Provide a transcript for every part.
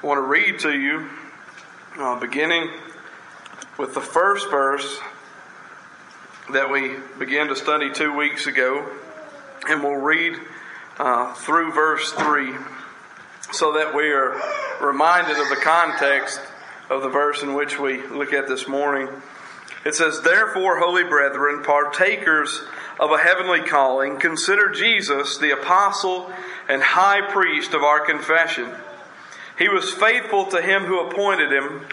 I want to read to you, uh, beginning with the first verse that we began to study two weeks ago, and we'll read uh, through verse 3 so that we are reminded of the context of the verse in which we look at this morning. It says, Therefore, holy brethren, partakers of a heavenly calling, consider Jesus the apostle and high priest of our confession he was faithful to him who appointed him,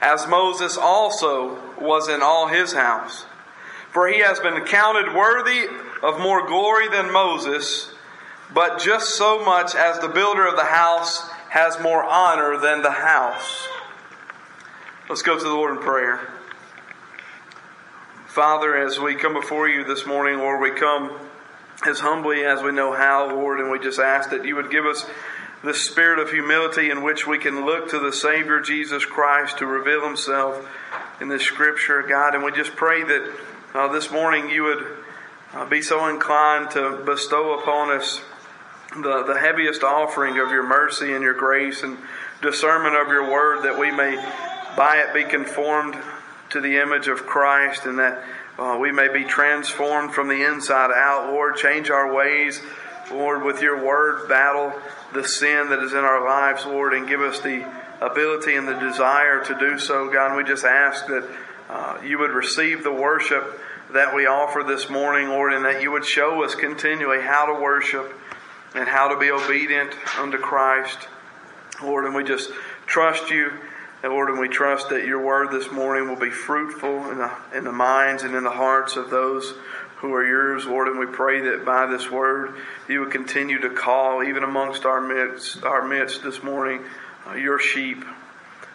as Moses also was in all his house. For he has been counted worthy of more glory than Moses, but just so much as the builder of the house has more honor than the house. Let's go to the Lord in prayer. Father, as we come before you this morning, Lord, we come as humbly as we know how, Lord, and we just ask that you would give us the spirit of humility in which we can look to the Savior Jesus Christ to reveal Himself in this Scripture, God. And we just pray that uh, this morning you would uh, be so inclined to bestow upon us the, the heaviest offering of your mercy and your grace and discernment of your word that we may by it be conformed to the image of Christ and that uh, we may be transformed from the inside out. Lord, change our ways. Lord, with your word, battle the sin that is in our lives, Lord, and give us the ability and the desire to do so, God. We just ask that uh, you would receive the worship that we offer this morning, Lord, and that you would show us continually how to worship and how to be obedient unto Christ, Lord. And we just trust you. And Lord, and we trust that your word this morning will be fruitful in the, in the minds and in the hearts of those who are yours, Lord, and we pray that by this word you would continue to call, even amongst our midst, our midst this morning, uh, your sheep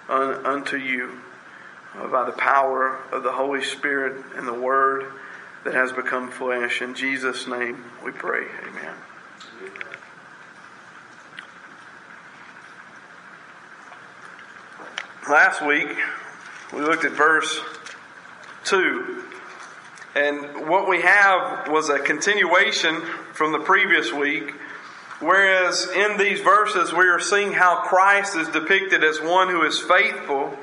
un, unto you uh, by the power of the Holy Spirit and the word that has become flesh. In Jesus' name we pray. Amen. Last week we looked at verse 2 and what we have was a continuation from the previous week, whereas in these verses we are seeing how Christ is depicted as one who is faithful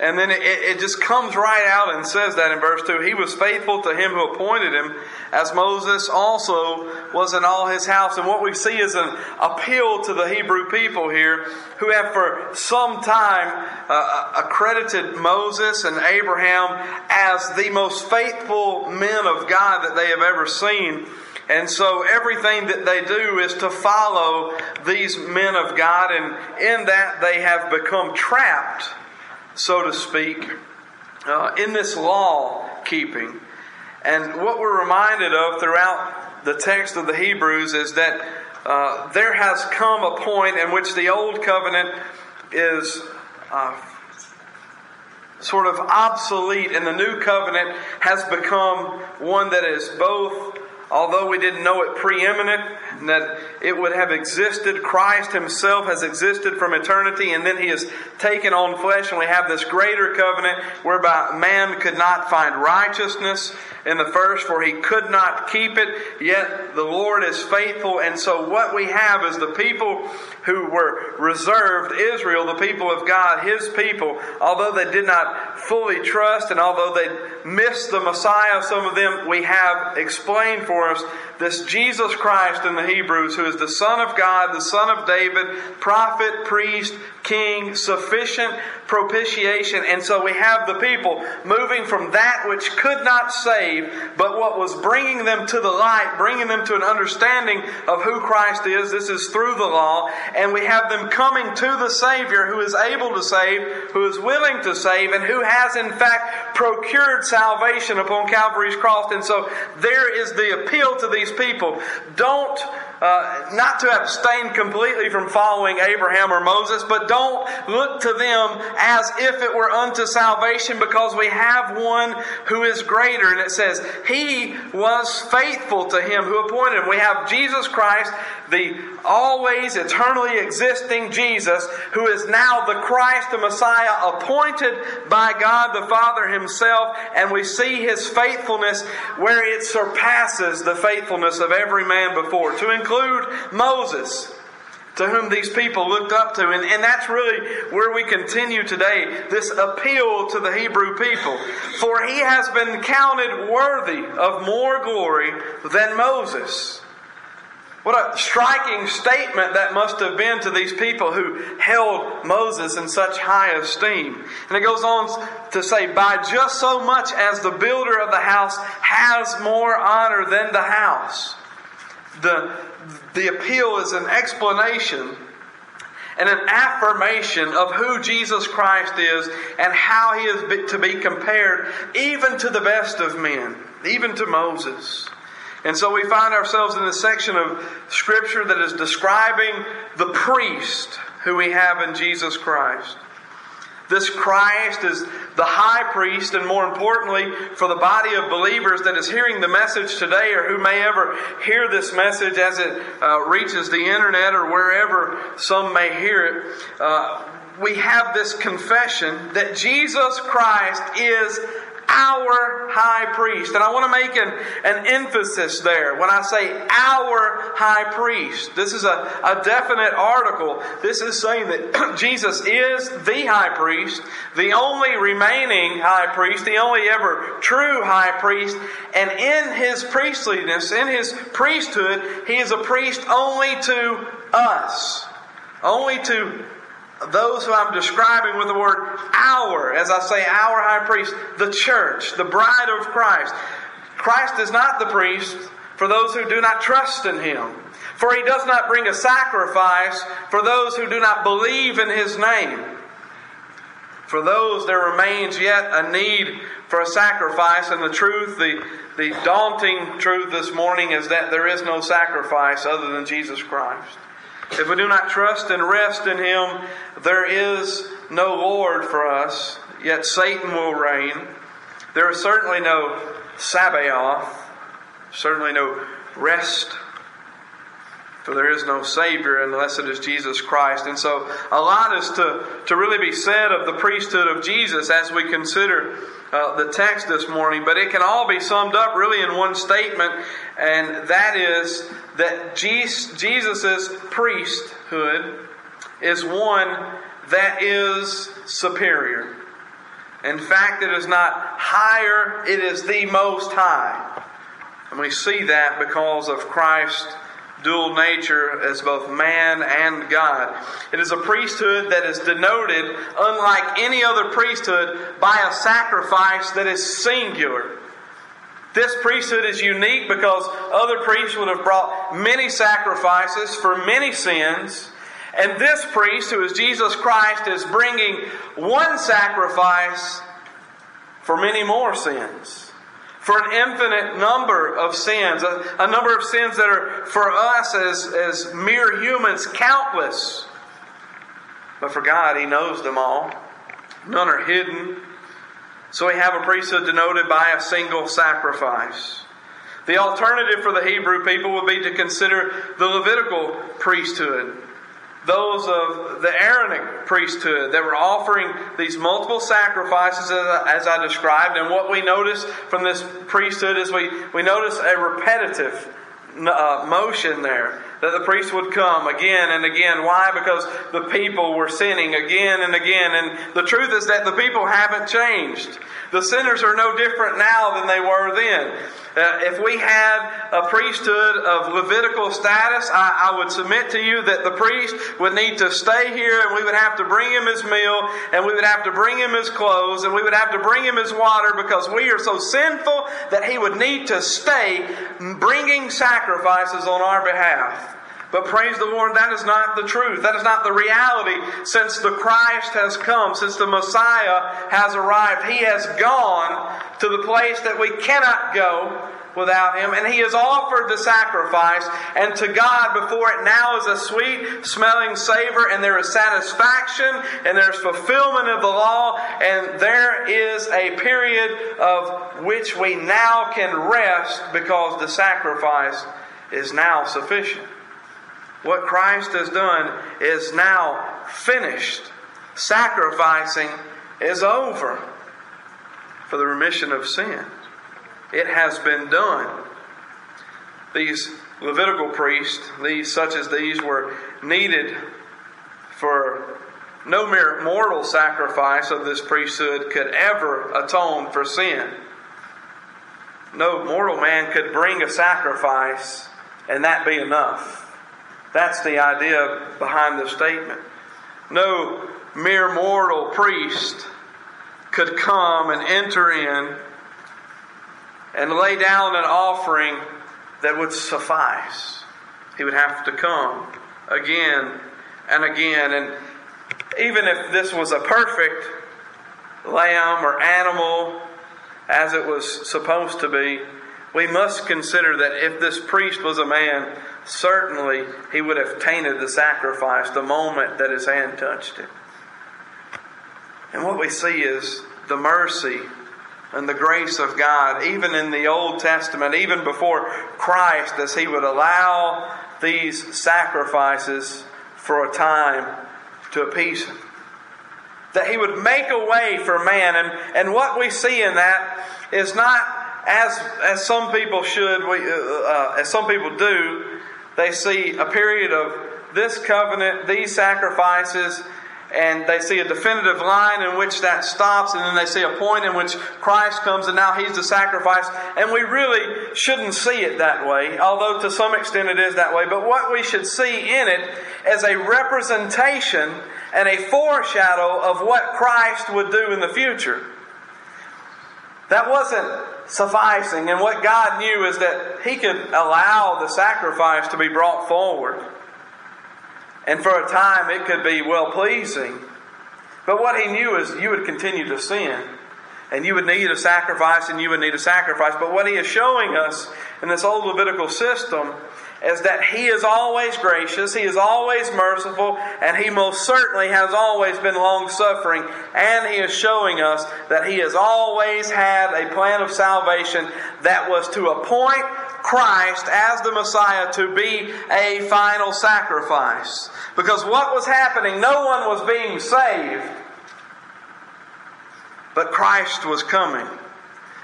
and then it, it, just comes right out and says that in verse 2 He was faithful to him who appointed him, as Moses also was in all his house. And what we see is an appeal to the Hebrew people here who have for some time uh, accredited Moses and Abraham as the most faithful men of God that they have ever seen. And so everything that they do is to follow these men of God, and in that they have become trapped so to speak, uh, in this law keeping. And what we're reminded of throughout the text of the Hebrews is that uh, there has come a point in which the old covenant is uh, sort of obsolete, and the new covenant has become one that is both although we didn't know it preeminent, that it would have existed. Christ Himself has existed from eternity, and then He has taken on flesh, and we have this greater covenant whereby man could not find righteousness in the first, for he could not keep it, yet the Lord is faithful. And so, what we have is the people who were reserved, Israel, the people of God, His people, although they did not fully trust and although they missed the Messiah, some of them we have explained for us this Jesus Christ in the Hebrews, who is the Son of God, the Son of David, prophet, priest, king, sufficient propitiation. And so we have the people moving from that which could not save, but what was bringing them to the light, bringing them to an understanding of who Christ is. This is through the law. And we have them coming to the Savior who is able to save, who is willing to save, and who has in fact procured salvation upon Calvary's cross. And so there is the appeal to these people. Don't uh, not to abstain completely from following Abraham or Moses, but don't look to them as if it were unto salvation because we have one who is greater. And it says, He was faithful to him who appointed him. We have Jesus Christ, the always eternally existing Jesus, who is now the Christ, the Messiah, appointed by God the Father Himself. And we see His faithfulness where it surpasses the faithfulness of every man before. To include Moses. to whom these people looked up to. And, and that's really where we continue today this appeal to the Hebrew people. For he has been counted worthy of more glory than Moses. What a striking statement that must have been to these people who held Moses in such high esteem. And it goes on to say, by just so much as the builder of the house has more honor than the house. The, the appeal is an explanation and an affirmation of who Jesus Christ is and how he is to be compared even to the best of men, even to Moses. And so we find ourselves in the section of Scripture that is describing the priest who we have in Jesus Christ. This Christ is the high priest, and more importantly, for the body of believers that is hearing the message today or who may ever hear this message as it uh, reaches the internet or wherever some may hear it, uh, we have this confession that Jesus Christ is our high priest. And I want to make an, an emphasis there when I say our high priest. This is a, a definite article. This is saying that Jesus is the high priest, the only remaining high priest, the only ever true high priest. And in his priestliness, in his priesthood, he is a priest only to us. Only to those who I'm describing with the word our, as I say, our high priest, the church, the bride of Christ. Christ is not the priest for those who do not trust in him. For he does not bring a sacrifice for those who do not believe in his name. For those, there remains yet a need for a sacrifice, and the truth, the, the daunting truth this morning is that there is no sacrifice other than Jesus Christ. If we do not trust and rest in Him, there is no Lord for us, yet Satan will reign. There is certainly no Sabbath, certainly no rest, for there is no Savior unless it is Jesus Christ. And so, a lot is to, to really be said of the priesthood of Jesus as we consider uh, the text this morning, but it can all be summed up really in one statement, and that is that Jesus' priesthood is one that is superior. In fact, it is not higher, it is the most high. And we see that because of Christ's dual nature as both man and God. It is a priesthood that is denoted, unlike any other priesthood, by a sacrifice that is singular. This priesthood is unique because other priests would have brought many sacrifices for many sins. And this priest, who is Jesus Christ, is bringing one sacrifice for many more sins. For an infinite number of sins, a, a number of sins that are for us as, as mere humans countless. But for God, He knows them all. None are hidden, so we have a priesthood denoted by a single sacrifice. The alternative for the Hebrew people would be to consider the Levitical priesthood, those of the Aaronic priesthood that were offering these multiple sacrifices as I, described. And what we notice from this priesthood is we, we notice a repetitive uh, motion there that the priest would come again and again. Why? Because the people were sinning again and again. And the truth is that the people haven't changed. The sinners are no different now than they were then. Uh, if we had a priesthood of Levitical status, I, I, would submit to you that the priest would need to stay here and we would have to bring him his meal and we would have to bring him his clothes and we would have to bring him his water because we are so sinful that he would need to stay bringing sacrifices on our behalf. But praise the Lord, that is not the truth. That is not the reality. Since the Christ has come, since the Messiah has arrived, He has gone to the place that we cannot go without Him, and He has offered the sacrifice, and to God before it now is a sweet smelling savor, and there is satisfaction, and there's fulfillment of the law, and there is a period of which we now can rest because the sacrifice is now sufficient. What Christ has done is now finished. Sacrificing is over for the remission of sin. It has been done. These Levitical priests, these such as these, were needed for no mere mortal sacrifice of this priesthood could ever atone for sin. No mortal man could bring a sacrifice and that be enough. That's the idea behind the statement. No mere mortal priest could come and enter in and lay down an offering that would suffice. He would have to come again and again. And even if this was a perfect lamb or animal as it was supposed to be, we must consider that if this priest was a man, certainly he would have tainted the sacrifice the moment that his hand touched it. And what we see is the mercy and the grace of God, even in the Old Testament, even before Christ, as He would allow these sacrifices for a time to appease Him. That He would make a way for man. And, and what we see in that is not as, as some people should, we, uh, uh, as some people do, they see a period of this covenant, these sacrifices, and they see a definitive line in which that stops, and then they see a point in which Christ comes and now He's the sacrifice. And we really shouldn't see it that way, although to some extent it is that way. But what we should see in it is a representation and a foreshadow of what Christ would do in the future. That wasn't sufficing, and what God knew is that He could allow the sacrifice to be brought forward. And for a time it could be well pleasing. But what he knew is you would continue to sin. And you would need a sacrifice and you would need a sacrifice. But what he is showing us in this old Levitical system is that he is always gracious, he is always merciful, and he most certainly has always been long suffering. And he is showing us that he has always had a plan of salvation that was to appoint Christ as the Messiah to be a final sacrifice. Because what was happening, no one was being saved, but Christ was coming.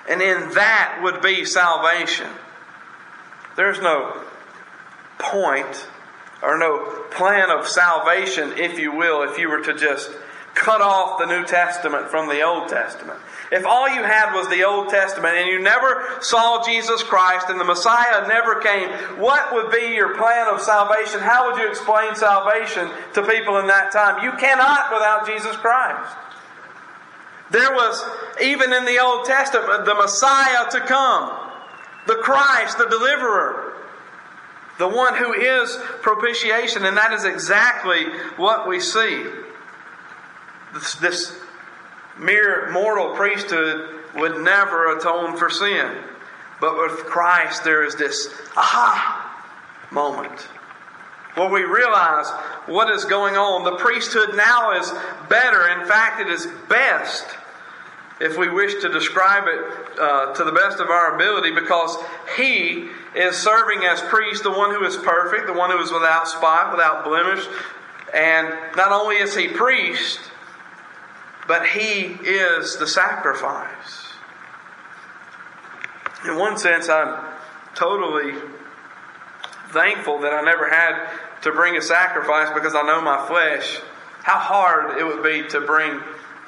And in that would be salvation. There's no point or no plan of salvation, if you will, if you were to just cut off the New Testament from the Old Testament. If all you had was the Old Testament and you never saw Jesus Christ and the Messiah never came, what would be your plan of salvation? How would you explain salvation to people in that time? You cannot without Jesus Christ. There was, even in the Old Testament, the Messiah to come, the Christ, the deliverer, the one who is propitiation, and that is exactly what we see. This, this mere mortal priesthood would never atone for sin. But with Christ, there is this aha moment where we realize what is going on. The priesthood now is better. In fact, it is best if we wish to describe it uh, to the best of our ability because he is serving as priest, the one who is perfect, the one who is without spot, without blemish. And not only is he priest, but He is the sacrifice. In one sense, I'm totally thankful that I never had to bring a sacrifice because I know my flesh, how hard it would be to bring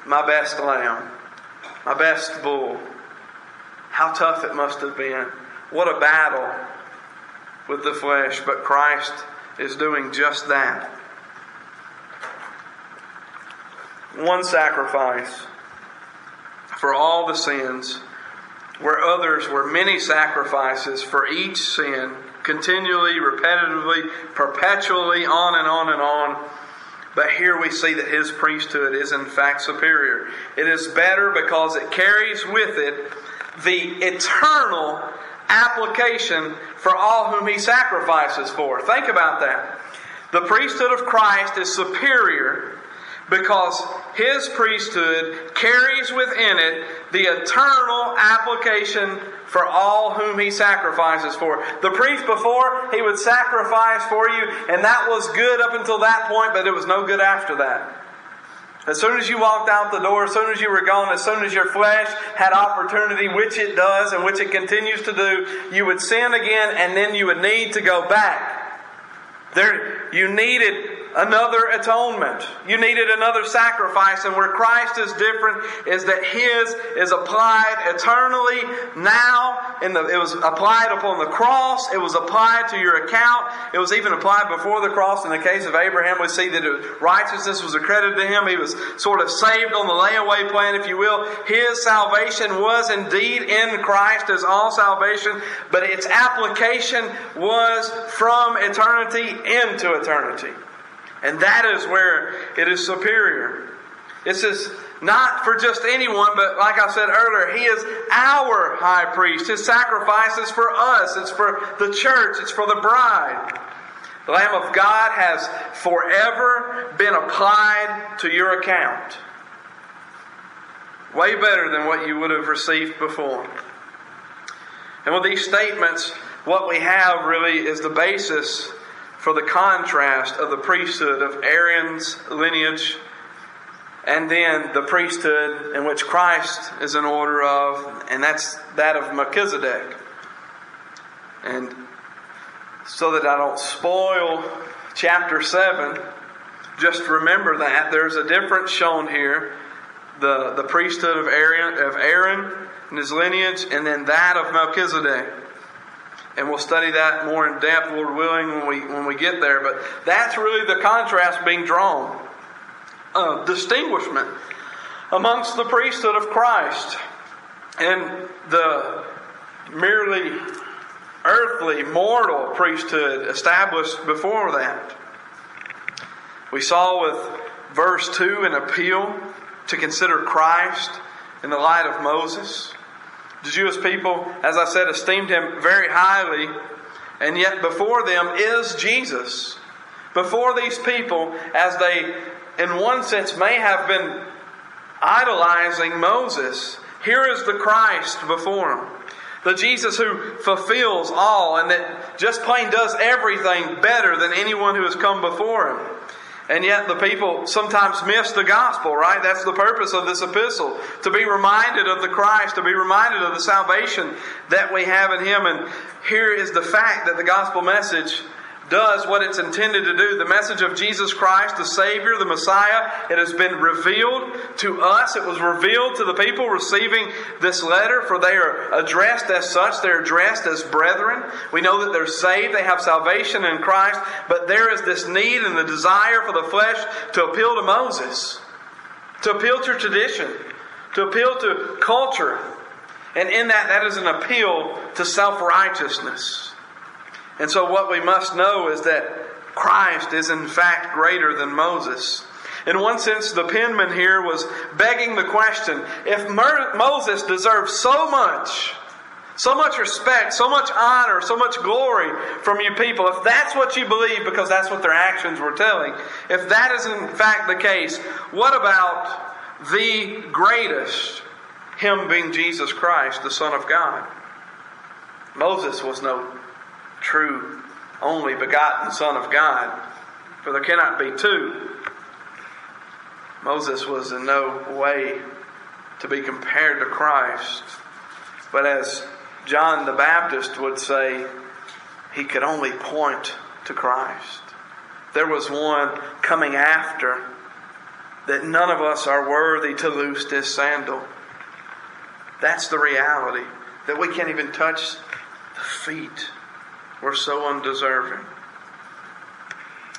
my best lamb, my best bull. How tough it must have been. What a battle with the flesh, but Christ is doing just that. one sacrifice for all the sins, where others were many sacrifices for each sin, continually, repetitively, perpetually, on and on and on. But here we see that his priesthood is in fact superior. It is better because it carries with it the eternal application for all whom he sacrifices for. Think about that. The priesthood of Christ is superior because his priesthood carries within it the eternal application for all whom he sacrifices for. The priest before, he would sacrifice for you, and that was good up until that point, but it was no good after that. As soon as you walked out the door, as soon as you were gone, as soon as your flesh had opportunity, which it does and which it continues to do, you would sin again and then you would need to go back. There, you needed another atonement. You needed another sacrifice. And where Christ is different is that His is applied eternally now. In the, it was applied upon the cross. It was applied to your account. It was even applied before the cross. In the case of Abraham, we see that righteousness was accredited to him. He was sort of saved on the layaway plan, if you will. His salvation was indeed in Christ as all salvation, but its application was from eternity into eternity. And that is where it is superior. This is not for just anyone, but like I said earlier, He is our high priest. His sacrifice is for us, it's for the church, it's for the bride. The Lamb of God has forever been applied to your account. Way better than what you would have received before. And with these statements, what we have really is the basis for the contrast of the priesthood of Aaron's lineage and then the priesthood in which Christ is in order of, and that's that of Melchizedek. And so that I don't spoil chapter 7, just remember that there's a difference shown here the, the priesthood of Aaron, of Aaron and his lineage, and then that of Melchizedek and we'll study that more in depth, Lord willing, when we when we get there. But that's really the contrast being drawn, uh, distinguishment amongst the priesthood of Christ and the merely earthly, mortal priesthood established before that. We saw with verse 2 an appeal to consider Christ in the light of Moses. The Jewish people, as I said, esteemed him very highly, and yet before them is Jesus. Before these people, as they, in one sense, may have been idolizing Moses, here is the Christ before them. The Jesus who fulfills all and that just plain does everything better than anyone who has come before him. And yet the people sometimes miss the gospel, right? That's the purpose of this epistle. To be reminded of the Christ, to be reminded of the salvation that we have in Him. And here is the fact that the gospel message does what it's intended to do. The message of Jesus Christ, the Savior, the Messiah, it has been revealed to us. It was revealed to the people receiving this letter, for they are addressed as such. They're addressed as brethren. We know that they're saved, they have salvation in Christ, but there is this need and the desire for the flesh to appeal to Moses, to appeal to tradition, to appeal to culture. And in that, that is an appeal to self righteousness. And so, what we must know is that Christ is in fact greater than Moses. In one sense, the penman here was begging the question if Moses deserves so much, so much respect, so much honor, so much glory from you people, if that's what you believe because that's what their actions were telling, if that is in fact the case, what about the greatest, him being Jesus Christ, the Son of God? Moses was no true, only begotten Son of God, for there cannot be two. Moses was in no way to be compared to Christ, but as John the Baptist would say, he could only point to Christ. There was one coming after that none of us are worthy to loose this sandal. That's the reality, that we can't even touch the feet we're so undeserving.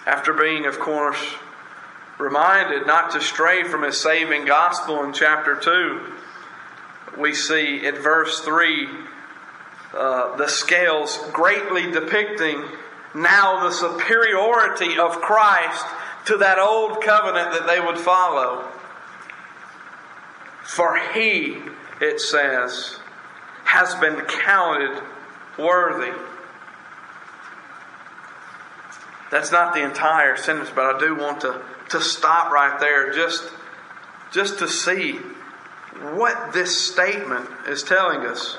After being, of course, reminded not to stray from his saving gospel in chapter 2, we see at verse 3 uh, the scales greatly depicting now the superiority of Christ to that old covenant that they would follow. For he, it says, has been counted worthy that's not the entire sentence, but I do want to, to stop right there just, just to see what this statement is telling us.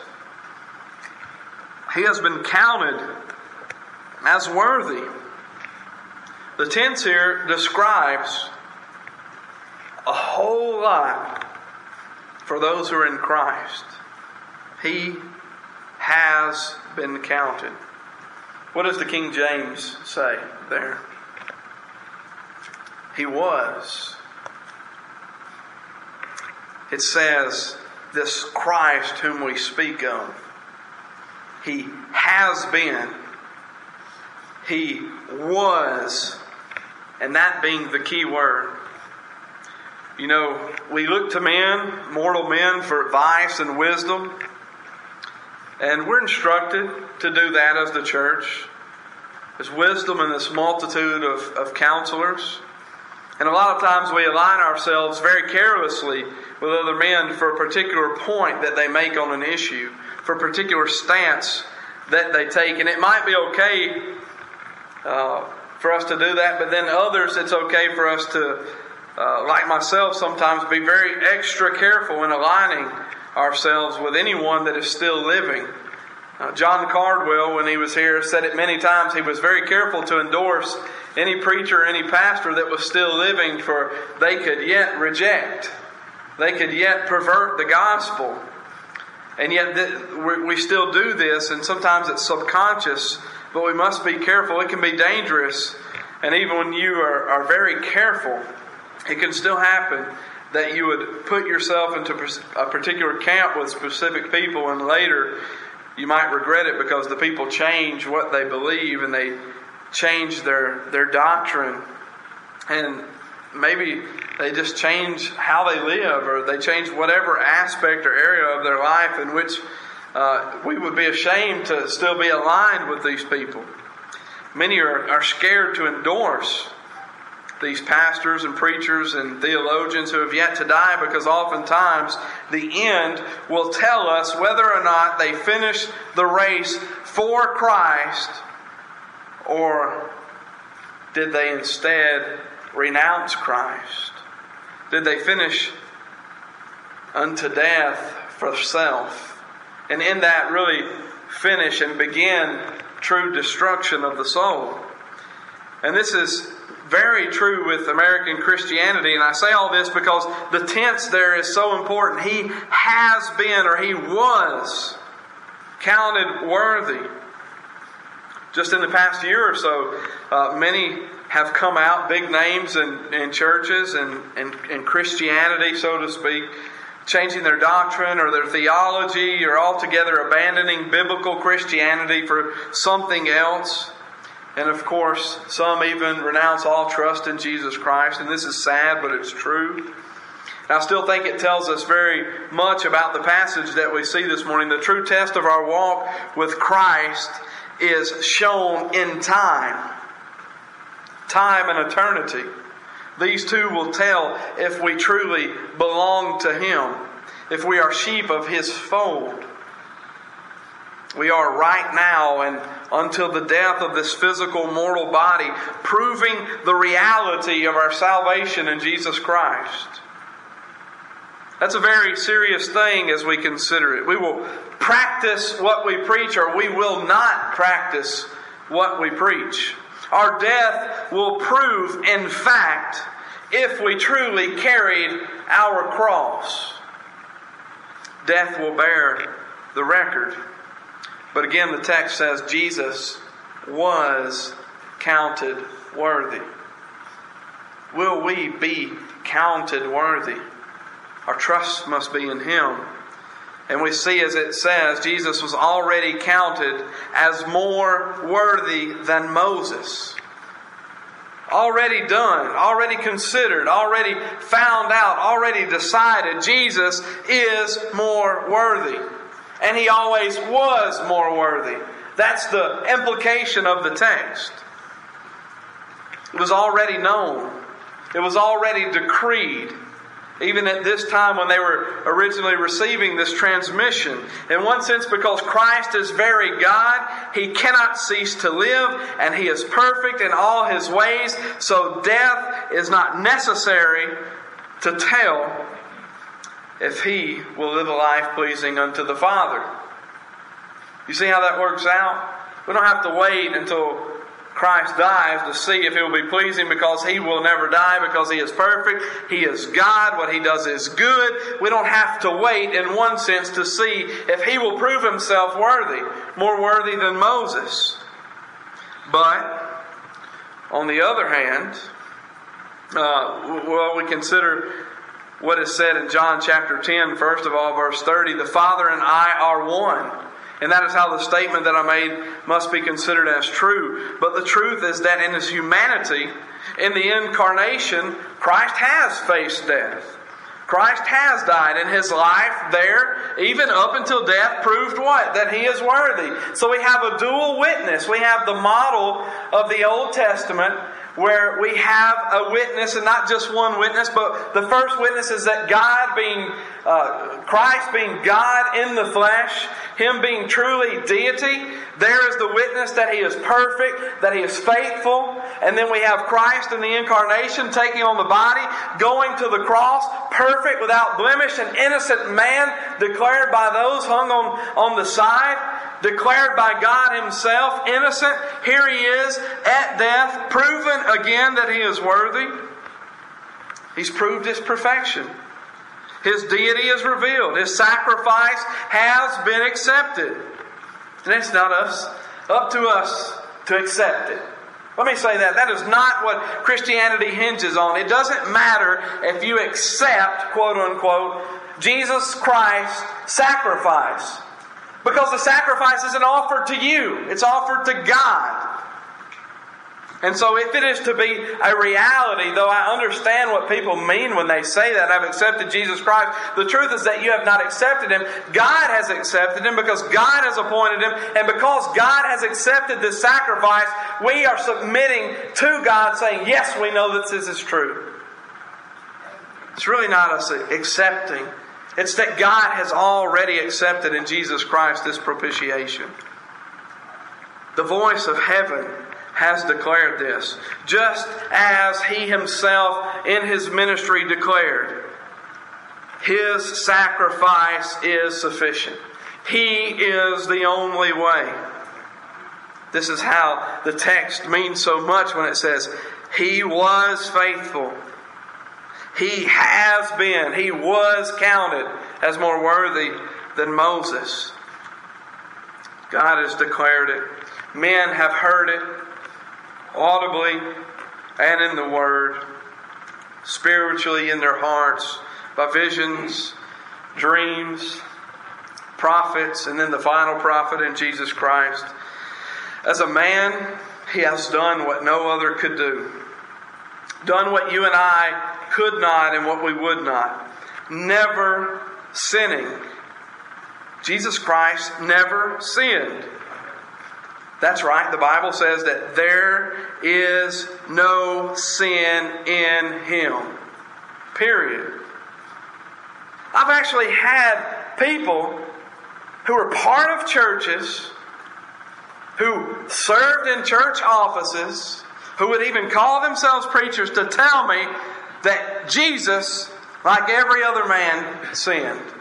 He has been counted as worthy. The tense here describes a whole lot for those who are in Christ. He has been counted. What does the King James say there? He was. It says, This Christ whom we speak of, He has been, He was, and that being the key word. You know, we look to men, mortal men, for advice and wisdom. And we're instructed to do that as the church. There's wisdom in this multitude of, of counselors. And a lot of times we align ourselves very carelessly with other men for a particular point that they make on an issue, for a particular stance that they take. And it might be okay uh, for us to do that, but then others, it's okay for us to, uh, like myself, sometimes be very extra careful in aligning ourselves with anyone that is still living. Uh, John Cardwell, when he was here, said it many times. He was very careful to endorse any preacher, any pastor that was still living, for they could yet reject, they could yet pervert the gospel. And yet, th- we still do this, and sometimes it's subconscious, but we must be careful. It can be dangerous, and even when you are, are very careful, it can still happen that you would put yourself into a particular camp with specific people, and later you might regret it because the people change what they believe and they change their, their doctrine. And maybe they just change how they live or they change whatever aspect or area of their life in which uh, we would be ashamed to still be aligned with these people. Many are, are scared to endorse these pastors and preachers and theologians who have yet to die because oftentimes the end will tell us whether or not they finished the race for Christ or did they instead renounce Christ? Did they finish unto death for self? And in that, really finish and begin true destruction of the soul. And this is very true with American Christianity. And I say all this because the tense there is so important. He has been or he was counted worthy. Just in the past year or so, uh, many have come out, big names in, in churches and in Christianity, so to speak, changing their doctrine or their theology or altogether abandoning biblical Christianity for something else. And of course, some even renounce all trust in Jesus Christ. And this is sad, but it's true. I still think it tells us very much about the passage that we see this morning. The true test of our walk with Christ is shown in time. Time and eternity. These two will tell if we truly belong to Him, if we are sheep of His fold. We are right now and until the death of this physical mortal body, proving the reality of our salvation in Jesus Christ. That's a very serious thing as we consider it. We will practice what we preach or we will not practice what we preach. Our death will prove, in fact, if we truly carried our cross. Death will bear the record. But again, the text says Jesus was counted worthy. Will we be counted worthy? Our trust must be in Him. And we see, as it says, Jesus was already counted as more worthy than Moses. Already done, already considered, already found out, already decided. Jesus is more worthy and he always was more worthy. That's the implication of the text. It was already known, it was already decreed. Even at this time when they were originally receiving this transmission. In one sense, because Christ is very God, He cannot cease to live, and He is perfect in all His ways, so death is not necessary to tell if he will live a life pleasing unto the Father. You see how that works out? We don't have to wait until Christ dies to see if he will be pleasing because he will never die because he is perfect. He is God. What he does is good. We don't have to wait in one sense to see if he will prove himself worthy, more worthy than Moses. But, on the other hand, uh, well, we consider what is said in John chapter 10, first of all, verse 30 the Father and I are one. And that is how the statement that I made must be considered as true. But the truth is that in his humanity, in the incarnation, Christ has faced death. Christ has died, and his life there, even up until death, proved what? That he is worthy. So we have a dual witness. We have the model of the Old Testament where we have a witness, and not just one witness, but the first witness is that God being, uh, Christ being God in the flesh, Him being truly deity, there is the witness that He is perfect, that He is faithful, and then we have Christ in the incarnation taking on the body, going to the cross, perfect, without blemish, an innocent man declared by those hung on, on the side declared by God Himself innocent. Here He is at death, proven again that He is worthy. He's proved His perfection. His deity is revealed. His sacrifice has been accepted. And it's not us, up to us to accept it. Let me say that. That is not what Christianity hinges on. It doesn't matter if you accept, quote unquote, Jesus Christ's sacrifice. Because the sacrifice isn't offered to you, it's offered to God. And so, if it is to be a reality, though I understand what people mean when they say that, I've accepted Jesus Christ, the truth is that you have not accepted Him. God has accepted Him because God has appointed Him. And because God has accepted this sacrifice, we are submitting to God, saying, Yes, we know that this is true. It's really not us accepting it's that God has already accepted in Jesus Christ this propitiation. The voice of heaven has declared this, just as He Himself in His ministry declared. His sacrifice is sufficient. He is the only way. This is how the text means so much when it says, He was faithful he has been, he was counted as more worthy than Moses. God has declared it. Men have heard it audibly and in the Word, spiritually in their hearts, by visions, dreams, prophets, and then the final prophet in Jesus Christ. As a man, he has done what no other could do. Done what you and I could not and what we would not. Never sinning. Jesus Christ never sinned. That's right. The Bible says that there is no sin in him. Period. I've actually had people who were part of churches, who served in church offices, who would even call themselves preachers to tell me that Jesus, like every other man, sinned.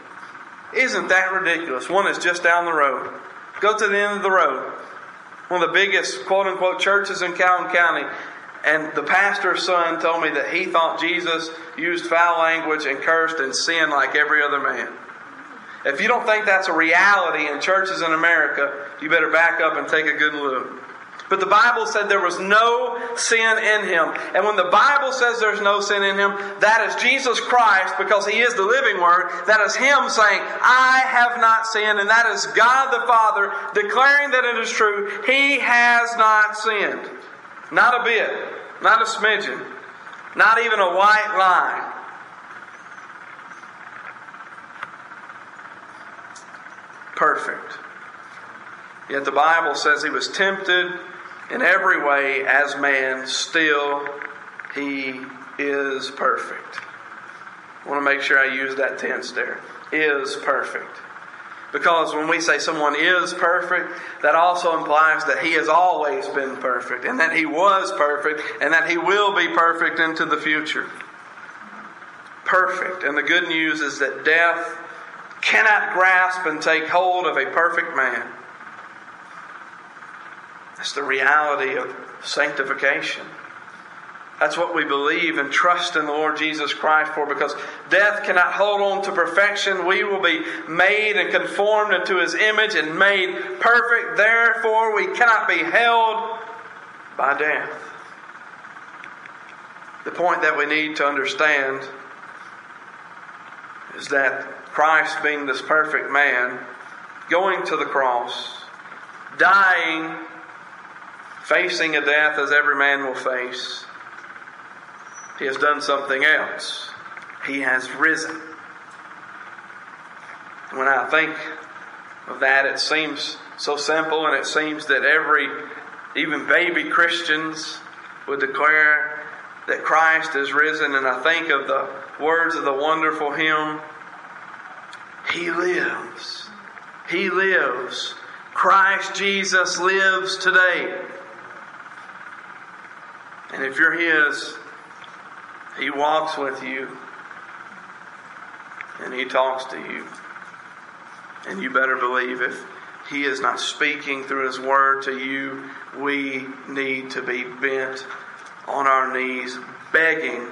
Isn't that ridiculous? One is just down the road. Go to the end of the road. One of the biggest quote unquote churches in Calhoun County. And the pastor's son told me that he thought Jesus used foul language and cursed and sinned like every other man. If you don't think that's a reality in churches in America, you better back up and take a good look. But the Bible said there was no sin in him. And when the Bible says there's no sin in him, that is Jesus Christ, because he is the living word. That is him saying, I have not sinned. And that is God the Father declaring that it is true. He has not sinned. Not a bit. Not a smidgen. Not even a white line. Perfect. Yet the Bible says he was tempted in every way as man, still he is perfect. I want to make sure I use that tense there. Is perfect. Because when we say someone is perfect, that also implies that he has always been perfect, and that he was perfect, and that he will be perfect into the future. Perfect. And the good news is that death cannot grasp and take hold of a perfect man. It's the reality of sanctification. That's what we believe and trust in the Lord Jesus Christ for because death cannot hold on to perfection. We will be made and conformed into His image and made perfect. Therefore, we cannot be held by death. The point that we need to understand is that Christ, being this perfect man, going to the cross, dying, facing a death as every man will face, he has done something else. He has risen. When I think of that, it seems so simple, and it seems that every, even baby Christians, would declare that Christ is risen. And I think of the words of the wonderful hymn He lives. He lives. Christ Jesus lives today. And if you're His, He walks with you and He talks to you. And you better believe if He is not speaking through His Word to you, we need to be bent on our knees, begging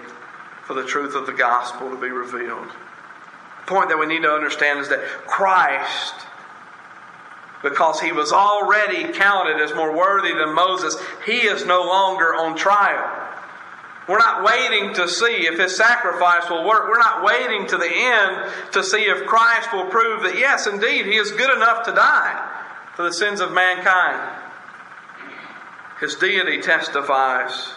for the truth of the gospel to be revealed. The point that we need to understand is that Christ, because he was already counted as more worthy than Moses, he is no longer on trial. We're not waiting to see if his sacrifice will work. We're not waiting to the end to see if Christ will prove that, yes, indeed, he is good enough to die for the sins of mankind. His deity testifies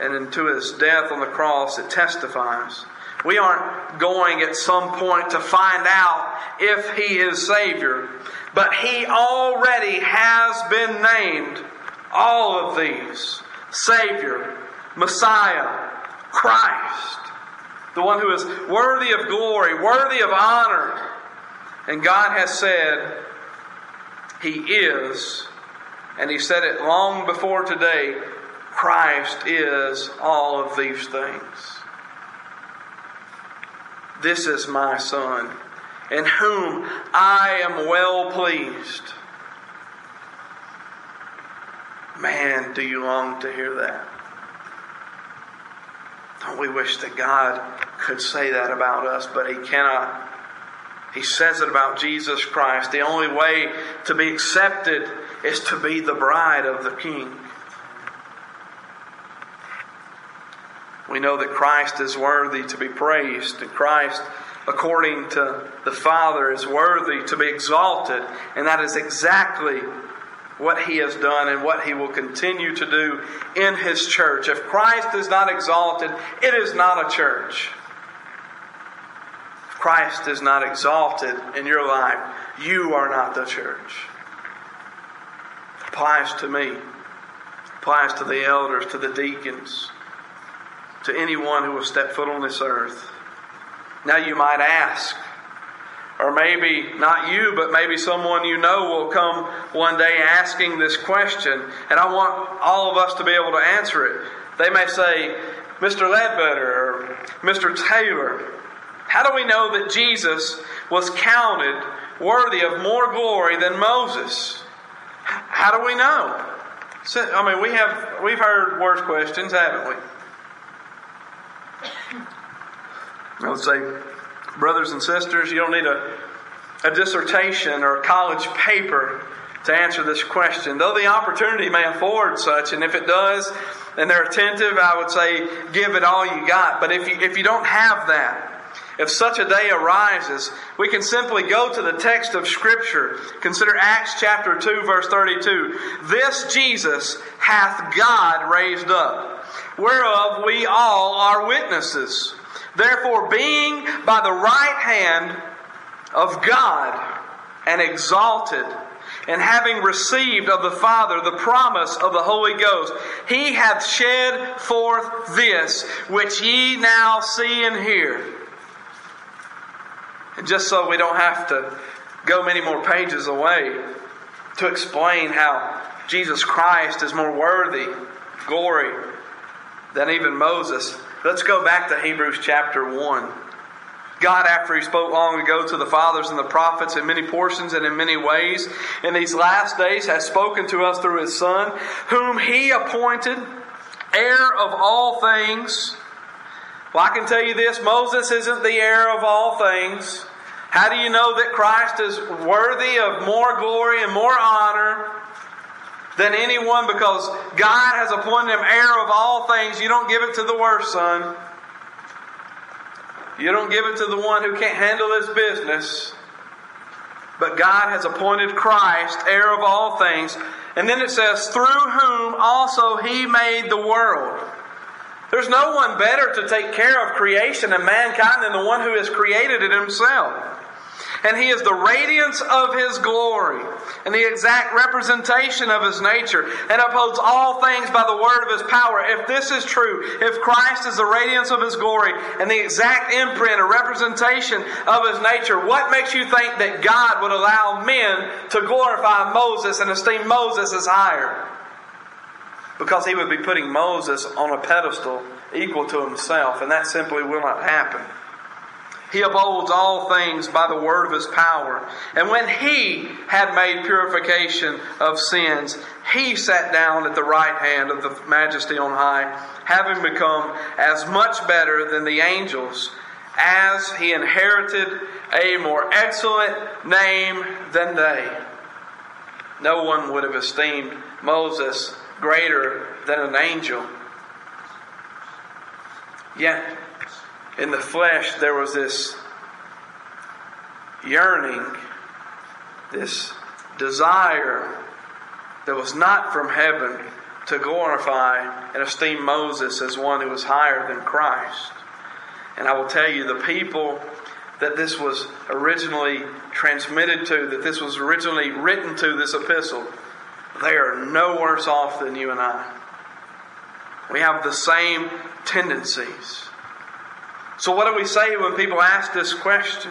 and into his death on the cross, it testifies. We aren't going at some point to find out if he is Savior, but he already has been named all of these Savior, Messiah, Christ, the one who is worthy of glory, worthy of honor. And God has said, He is, and He said it long before today Christ is all of these things. This is my Son, in whom I am well pleased. Man, do you long to hear that? Don't we wish that God could say that about us, but He cannot. He says it about Jesus Christ. The only way to be accepted is to be the bride of the King. We know that Christ is worthy to be praised, and Christ, according to the Father, is worthy to be exalted, and that is exactly what He has done and what He will continue to do in His church. If Christ is not exalted, it is not a church. If Christ is not exalted in your life, you are not the church. Applies to me, applies to the elders, to the deacons to anyone who will step foot on this earth. Now you might ask, or maybe not you, but maybe someone you know will come one day asking this question, and I want all of us to be able to answer it. They may say, Mr. Ledbetter or Mr. Taylor, how do we know that Jesus was counted worthy of more glory than Moses? How do we know? I mean, we have we've heard worse questions, haven't we? I would say, brothers and sisters, you don't need a, a dissertation or a college paper to answer this question. Though the opportunity may afford such, and if it does, and they're attentive, I would say give it all you got. But if you, if you don't have that, if such a day arises, we can simply go to the text of Scripture. Consider Acts chapter 2, verse 32. This Jesus hath God raised up, whereof we all are witnesses. Therefore, being by the right hand of God and exalted, and having received of the Father the promise of the Holy Ghost, he hath shed forth this which ye now see and hear. And just so we don't have to go many more pages away to explain how Jesus Christ is more worthy glory than even Moses, let's go back to Hebrews chapter 1. God, after He spoke long ago to the fathers and the prophets in many portions and in many ways, in these last days has spoken to us through His Son, whom He appointed heir of all things. Well, I can tell you this Moses isn't the heir of all things. How do you know that Christ is worthy of more glory and more honor than anyone? Because God has appointed him heir of all things. You don't give it to the worst son. You don't give it to the one who can't handle his business. But God has appointed Christ heir of all things. And then it says, through whom also he made the world. There's no one better to take care of creation and mankind than the one who has created it himself and he is the radiance of his glory and the exact representation of his nature and upholds all things by the word of his power. If this is true, if Christ is the radiance of his glory and the exact imprint or representation of his nature, what makes you think that God would allow men to glorify Moses and esteem Moses as higher? Because he would be putting Moses on a pedestal equal to himself, and that simply will not happen. He upholds all things by the word of his power. And when he had made purification of sins, he sat down at the right hand of the majesty on high, having become as much better than the angels, as he inherited a more excellent name than they. No one would have esteemed Moses greater than an angel. Yet in the flesh, there was this yearning, this desire that was not from heaven to glorify and esteem Moses as one who was higher than Christ. And I will tell you, the people that this was originally transmitted to, that this was originally written to, this epistle, they are no worse off than you and I. We have the same tendencies. So, what do we say when people ask this question?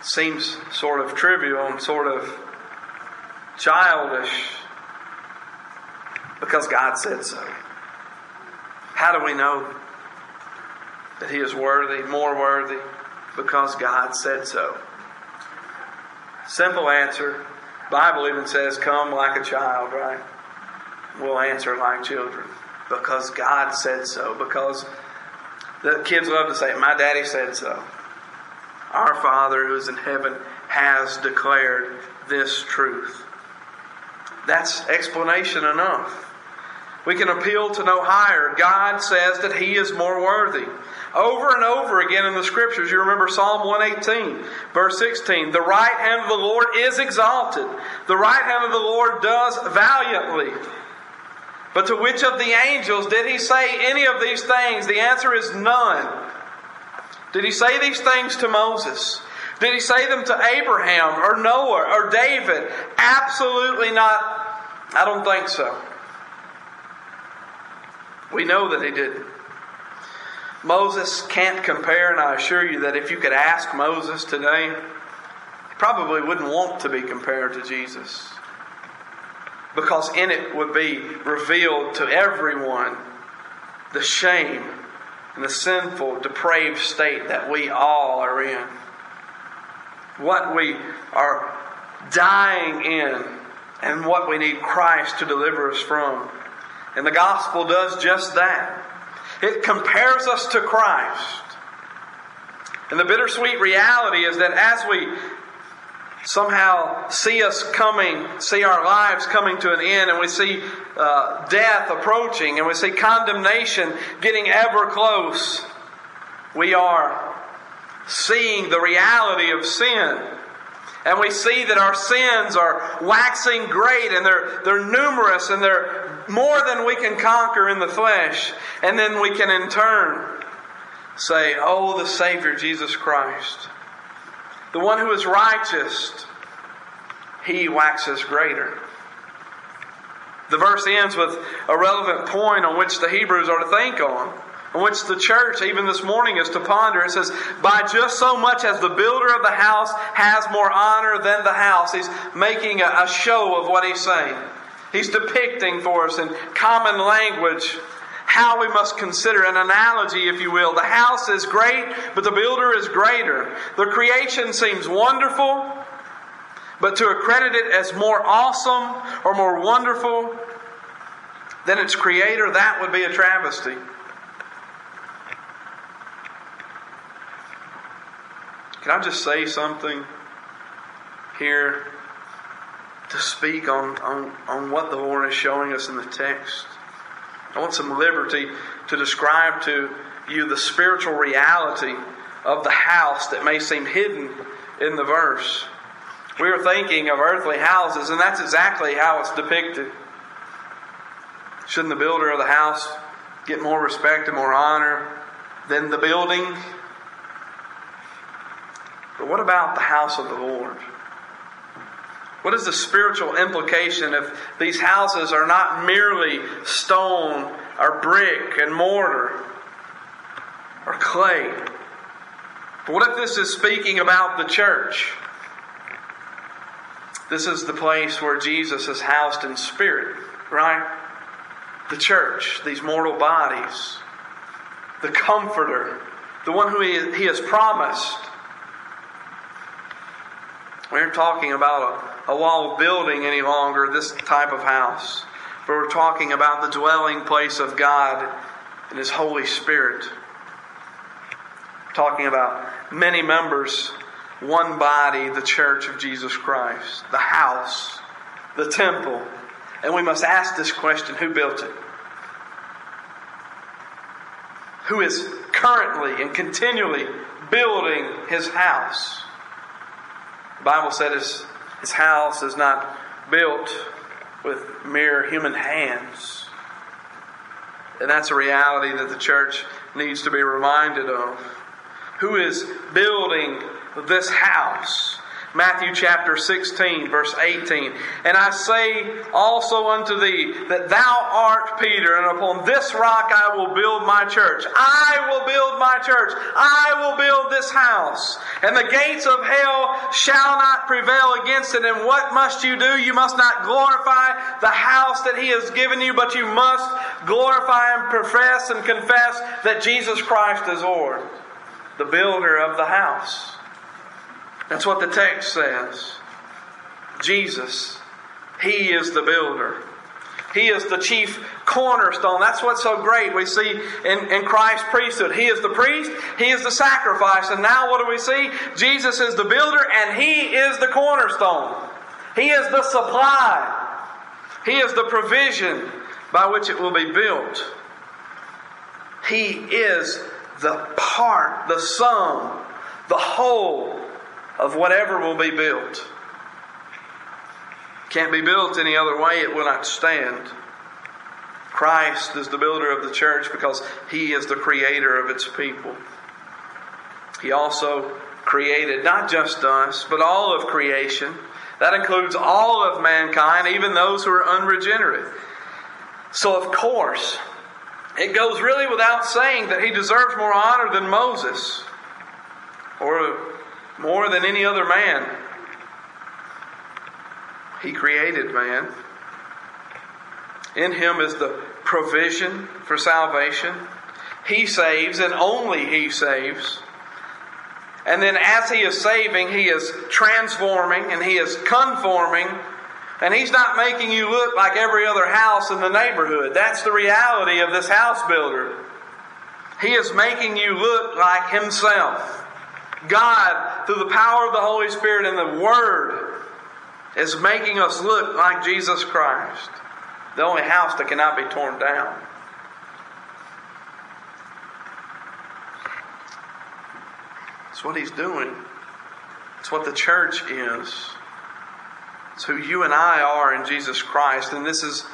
It seems sort of trivial and sort of childish because God said so. How do we know that He is worthy, more worthy? Because God said so. Simple answer. Bible even says, "Come like a child," right? We'll answer like children because God said so, because the kids love to say, My daddy said so. Our Father who is in heaven has declared this truth. That's explanation enough. We can appeal to no higher. God says that He is more worthy. Over and over again in the scriptures, you remember Psalm 118, verse 16. The right hand of the Lord is exalted. The right hand of the Lord does valiantly. But to which of the angels did he say any of these things? The answer is none. Did he say these things to Moses? Did he say them to Abraham or Noah or David? Absolutely not. I don't think so. We know that he didn't. Moses can't compare, and I assure you that if you could ask Moses today, he probably wouldn't want to be compared to Jesus because in it would be revealed to everyone the shame and the sinful, depraved state that we all are in. What we are dying in and what we need Christ to deliver us from. And the gospel does just that. It compares us to Christ. And the bittersweet reality is that as we somehow see us coming, see our lives coming to an end, and we see uh, death approaching, and we see condemnation getting ever close, we are seeing the reality of sin. And we see that our sins are waxing great and they're, they're numerous and they're more than we can conquer in the flesh. And then we can in turn say, Oh, the Savior Jesus Christ the one who is righteous, he waxes greater. The verse ends with a relevant point on which the Hebrews are to think on, on which the church, even this morning, is to ponder. It says, By just so much as the builder of the house has more honor than the house. He's making a, show of what he's saying. He's depicting for us in common language how we must consider an analogy, if you will. The house is great, but the builder is greater. The creation seems wonderful, but to accredit it as more awesome or more wonderful than its creator, that would be a travesty. Can I just say something here to speak on, on, on what the Lord is showing us in the text? I want some liberty to describe to you the spiritual reality of the house that may seem hidden in the verse. We are thinking of earthly houses, and that's exactly how it's depicted. Shouldn't the builder of the house get more respect and more honor than the building? But what about the house of the Lord? What is the spiritual implication if these houses are not merely stone or brick and mortar or clay? But what if this is speaking about the church? This is the place where Jesus is housed in spirit, right? The church, these mortal bodies, the comforter, the one who he, he has promised we aren't talking about a, a walled building any longer, this type of house. But we're talking about the dwelling place of God and His Holy Spirit. We're talking about many members, one body, the church of Jesus Christ, the house, the temple. And we must ask this question who built it? Who is currently and continually building his house? The Bible said his, his house is not built with mere human hands. And that's a reality that the church needs to be reminded of. Who is building this house? Matthew chapter 16, verse 18. And I say also unto thee that thou art Peter, and upon this rock I will build my church. I will build my church. I will build this house. And the gates of hell shall not prevail against it. And what must you do? You must not glorify the house that he has given you, but you must glorify and profess and confess that Jesus Christ is Lord, the builder of the house. That's what the text says. Jesus, He is the builder. He is the chief cornerstone. That's what's so great. We see in, in Christ's priesthood. He is the priest, He is the sacrifice. And now what do we see? Jesus is the builder and He is the cornerstone. He is the supply. He is the provision by which it will be built. He is the part, the sum, the whole of whatever will be built. Can't be built any other way, it will not stand. Christ is the builder of the church because he is the creator of its people. He also created not just us, but all of creation. That includes all of mankind, even those who are unregenerate. So, of course, it goes really without saying that he deserves more honor than Moses or more than any other man. He created man. In him is the provision for salvation. He saves, and only He saves. And then, as He is saving, He is transforming and He is conforming. And He's not making you look like every other house in the neighborhood. That's the reality of this house builder. He is making you look like Himself. God, through the power of the Holy Spirit and the Word, is making us look like Jesus Christ, the only house that cannot be torn down. It's what He's doing. It's what the church is. It's who you and I are in Jesus Christ. And this is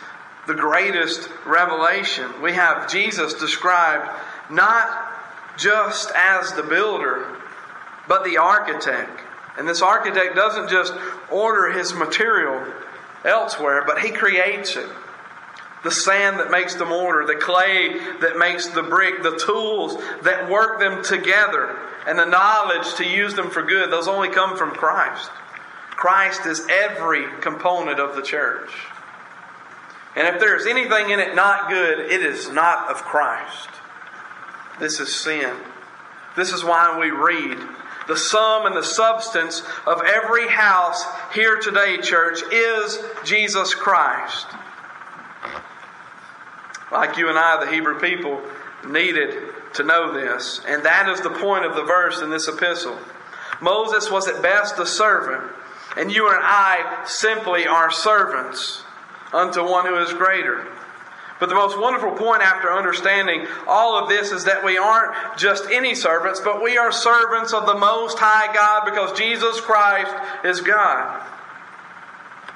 the greatest revelation. We have Jesus described not just as the builder, but the architect. And this architect doesn't just order his material elsewhere, but he creates it. The sand that makes the mortar, the clay that makes the brick, the tools that work them together, and the knowledge to use them for good, those only come from Christ. Christ is every component of the church. And if there is anything in it not good, it is not of Christ. This is sin. This is why we read the sum and the substance of every house here today, church, is Jesus Christ. Like you and I, the Hebrew people needed to know this. And that is the point of the verse in this epistle. Moses was at best a servant, and you and I simply are servants unto one who is greater. But the most wonderful point after understanding all of this is that we aren't just any servants, but we are servants of the Most High God because Jesus Christ is God.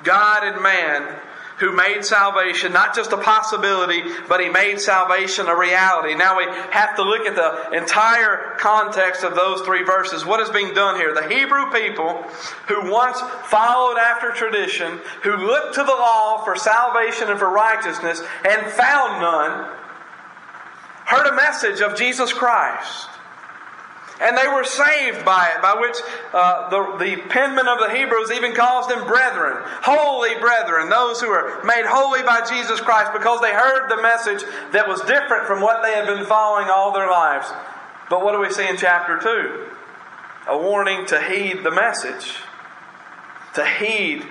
God and man who made salvation not just a possibility, but he made salvation a reality. Now we have to look at the entire context of those three verses. What is being done here? The Hebrew people who once followed after tradition, who looked to the law for salvation and for righteousness and found none, heard a message of Jesus Christ. And they were saved by it, by which uh, the, the penman of the Hebrews even calls them brethren, holy brethren, those who are made holy by Jesus Christ because they heard the message that was different from what they had been following all their lives. But what do we see in chapter 2? A warning to heed the message, to heed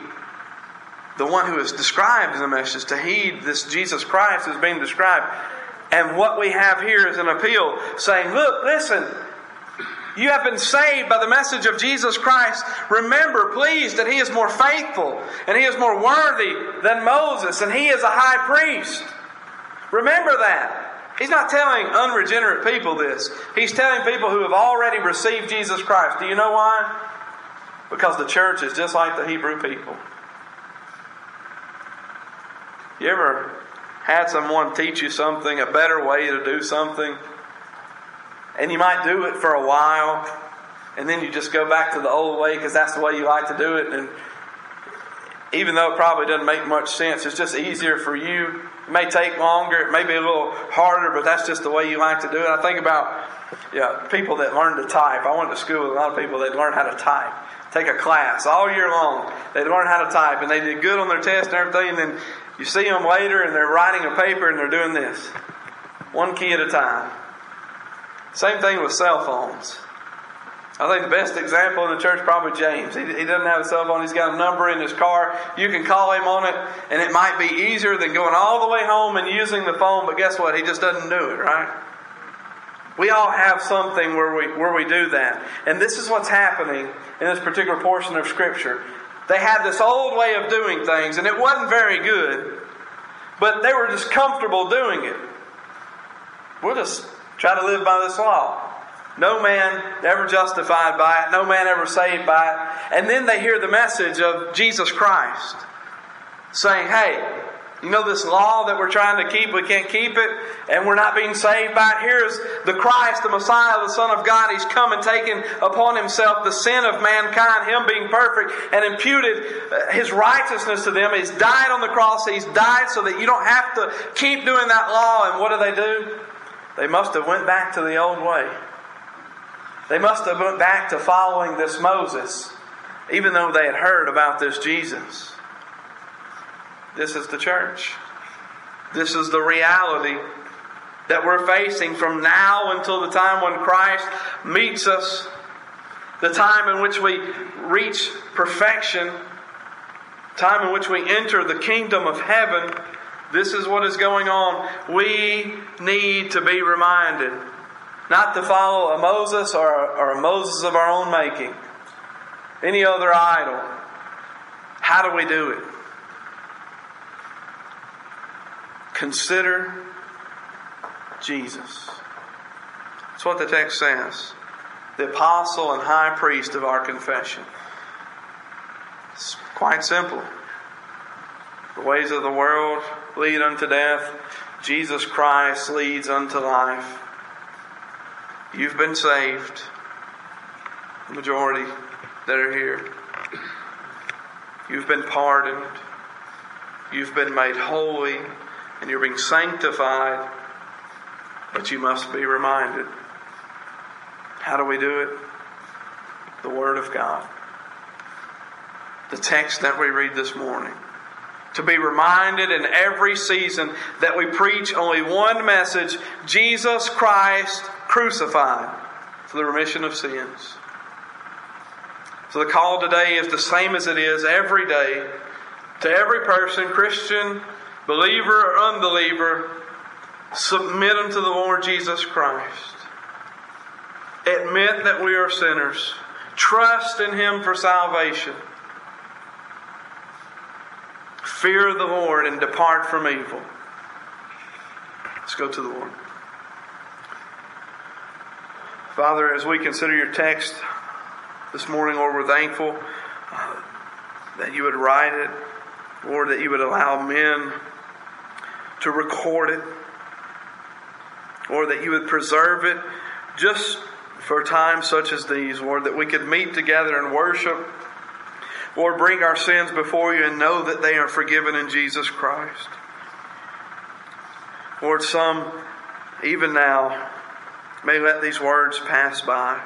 the one who is described in the message, to heed this Jesus Christ is being described. And what we have here is an appeal saying, Look, listen, you have been saved by the message of Jesus Christ. Remember, please, that He is more faithful and He is more worthy than Moses, and He is a high priest. Remember that. He's not telling unregenerate people this. He's telling people who have already received Jesus Christ. Do you know why? Because the church is just like the Hebrew people. You ever had someone teach you something, a better way to do something? And you might do it for a while, and then you just go back to the old way because that's the way you like to do it. And even though it probably doesn't make much sense, it's just easier for you. It may take longer, it may be a little harder, but that's just the way you like to do it. I think about yeah, people that learn to type. I went to school with a lot of people that learn how to type. Take a class all year long. They learn how to type, and they did good on their test and everything. And then you see them later, and they're writing a paper, and they're doing this, one key at a time. Same thing with cell phones. I think the best example in the church probably James. He, he doesn't have a cell phone. He's got a number in his car. You can call him on it, and it might be easier than going all the way home and using the phone. But guess what? He just doesn't do it, right? We all have something where we where we do that, and this is what's happening in this particular portion of Scripture. They had this old way of doing things, and it wasn't very good, but they were just comfortable doing it. We'll just Try to live by this law. No man ever justified by it, no man ever saved by it. And then they hear the message of Jesus Christ saying, Hey, you know this law that we're trying to keep, we can't keep it, and we're not being saved by it. Here's the Christ, the Messiah, the Son of God. He's come and taken upon himself the sin of mankind, him being perfect, and imputed uh, his righteousness to them. He's died on the cross. He's died so that you don't have to keep doing that law. And what do they do? They must have went back to the old way. They must have went back to following this Moses, even though they had heard about this Jesus. This is the church. This is the reality that we're facing from now until the time when Christ meets us, the time in which we reach perfection, time in which we enter the kingdom of heaven this is what is going on. We need to be reminded not to follow a Moses or a, or a Moses of our own making, any other idol. How do we do it? Consider Jesus. That's what the text says. The apostle and high priest of our confession. It's quite simple. The ways of the world lead unto death. Jesus Christ leads unto life. You've been saved. The majority that are here. You've been pardoned. You've been made holy. And you're being sanctified. But you must be reminded. How do we do it? The Word of God. The text that we read this morning. To be reminded in every season that we preach only one message Jesus Christ crucified for the remission of sins. So the call today is the same as it is every day to every person, Christian, believer, or unbeliever, submit unto the Lord Jesus Christ. Admit that we are sinners. Trust in Him for salvation. Fear the Lord and depart from evil. Let's go to the Lord. Father, as we consider your text this morning, Lord, we're thankful uh, that you would write it, Lord, that you would allow men to record it, or that you would preserve it just for times such as these, Lord, that we could meet together and worship. Lord, bring our sins before you and know that they are forgiven in Jesus Christ. Lord, some, even now, may let these words pass by.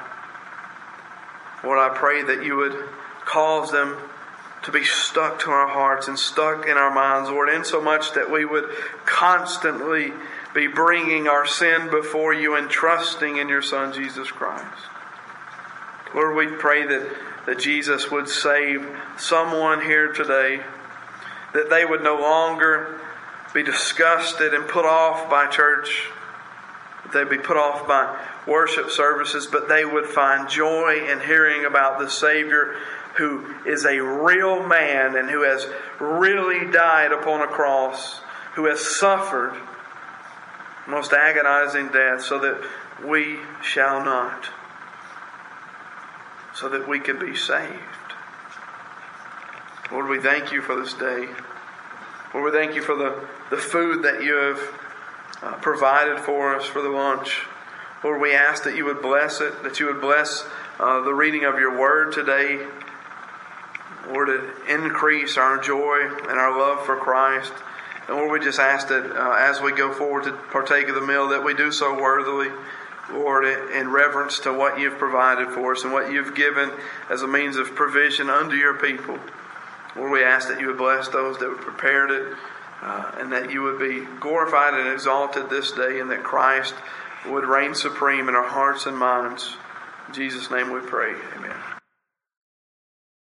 Lord, I pray that you would cause them to be stuck to our hearts and stuck in our minds, Lord, in so much that we would constantly be bringing our sin before you and trusting in your Son, Jesus Christ. Lord, we pray that, that Jesus would save someone here today, that they would no longer be disgusted and put off by church, that they'd be put off by worship services, but they would find joy in hearing about the Savior who is a real man and who has really died upon a cross, who has suffered most agonizing death, so that we shall not, so that we can be saved. Lord, we thank you for this day. Lord, we thank you for the, the food that you have uh, provided for us for the lunch. Lord, we ask that you would bless it, that you would bless uh, the reading of your word today. Lord, to increase our joy and our love for Christ. And Lord, we just ask that uh, as we go forward to partake of the meal, that we do so worthily, Lord, in reverence to what you've provided for us and what you've given as a means of provision unto your people. Lord, we ask that you would bless those that have prepared it uh, and that you would be glorified and exalted this day and that Christ would reign supreme in our hearts and minds. In Jesus' name we pray. Amen.